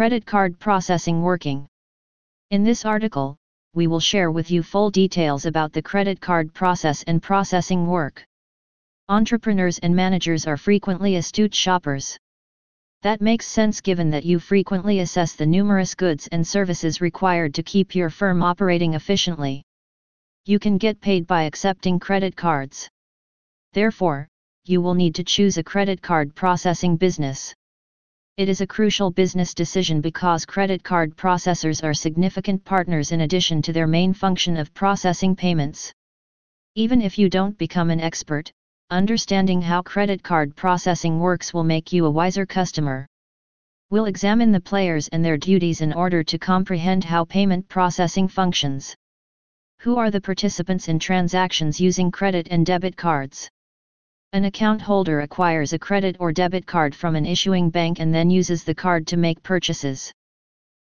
Credit card processing working. In this article, we will share with you full details about the credit card process and processing work. Entrepreneurs and managers are frequently astute shoppers. That makes sense given that you frequently assess the numerous goods and services required to keep your firm operating efficiently. You can get paid by accepting credit cards. Therefore, you will need to choose a credit card processing business. It is a crucial business decision because credit card processors are significant partners in addition to their main function of processing payments. Even if you don't become an expert, understanding how credit card processing works will make you a wiser customer. We'll examine the players and their duties in order to comprehend how payment processing functions. Who are the participants in transactions using credit and debit cards? An account holder acquires a credit or debit card from an issuing bank and then uses the card to make purchases.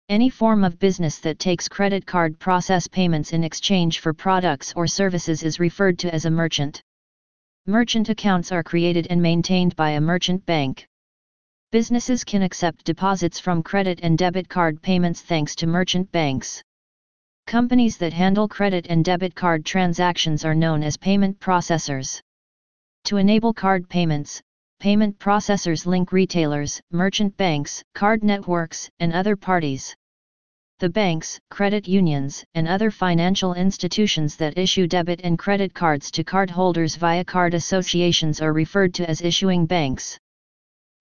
Any form of business that takes credit card process payments in exchange for products or services is referred to as a merchant. Merchant accounts are created and maintained by a merchant bank. Businesses can accept deposits from credit and debit card payments thanks to merchant banks. Companies that handle credit and debit card transactions are known as payment processors. To enable card payments, payment processors link retailers, merchant banks, card networks, and other parties. The banks, credit unions, and other financial institutions that issue debit and credit cards to cardholders via card associations are referred to as issuing banks.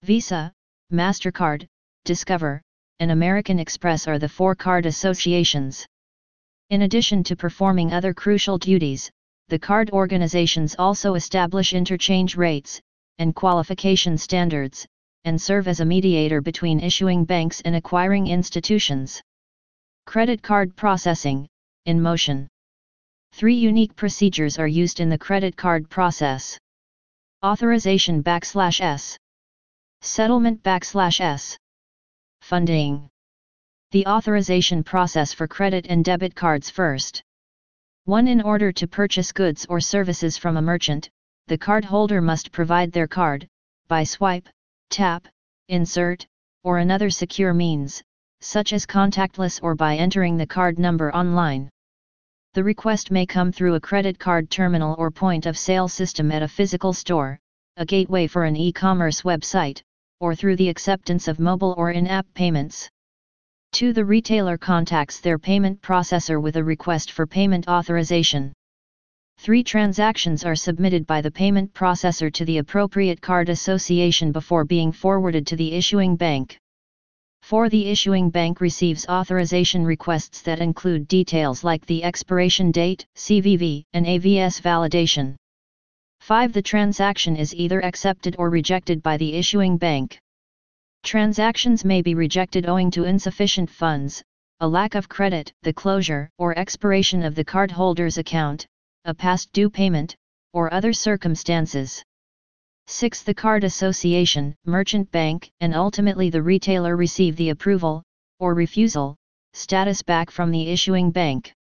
Visa, MasterCard, Discover, and American Express are the four card associations. In addition to performing other crucial duties, the card organizations also establish interchange rates, and qualification standards, and serve as a mediator between issuing banks and acquiring institutions. Credit card processing, in motion. Three unique procedures are used in the credit card process. Authorization backslash S. Settlement backslash S. Funding the authorization process for credit and debit cards first. 1. In order to purchase goods or services from a merchant, the cardholder must provide their card, by swipe, tap, insert, or another secure means, such as contactless or by entering the card number online. The request may come through a credit card terminal or point of sale system at a physical store, a gateway for an e-commerce website, or through the acceptance of mobile or in-app payments. 2. The retailer contacts their payment processor with a request for payment authorization. 3. Transactions are submitted by the payment processor to the appropriate card association before being forwarded to the issuing bank. 4. The issuing bank receives authorization requests that include details like the expiration date, CVV, and AVS validation. 5. The transaction is either accepted or rejected by the issuing bank. Transactions may be rejected owing to insufficient funds, a lack of credit, the closure or expiration of the cardholder's account, a past due payment, or other circumstances. 6. The card association, merchant bank, and ultimately the retailer receive the approval, or refusal, status back from the issuing bank.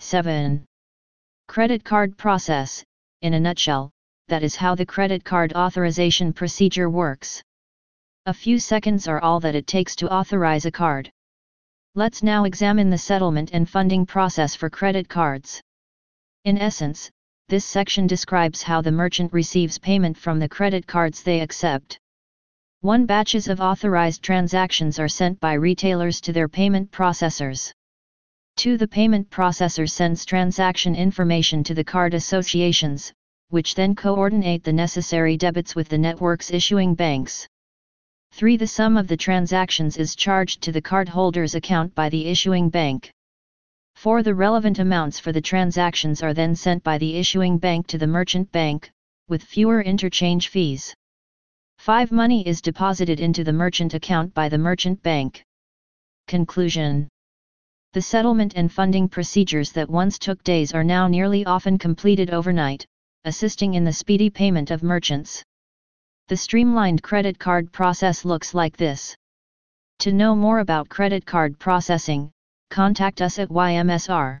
7. Credit card process, in a nutshell, that is how the credit card authorization procedure works. A few seconds are all that it takes to authorize a card. Let's now examine the settlement and funding process for credit cards. In essence, this section describes how the merchant receives payment from the credit cards they accept. One batches of authorized transactions are sent by retailers to their payment processors. 2. The payment processor sends transaction information to the card associations, which then coordinate the necessary debits with the network's issuing banks. 3. The sum of the transactions is charged to the cardholder's account by the issuing bank. 4. The relevant amounts for the transactions are then sent by the issuing bank to the merchant bank, with fewer interchange fees. 5. Money is deposited into the merchant account by the merchant bank. Conclusion The settlement and funding procedures that once took days are now nearly often completed overnight, assisting in the speedy payment of merchants. The streamlined credit card process looks like this. To know more about credit card processing, contact us at YMSR.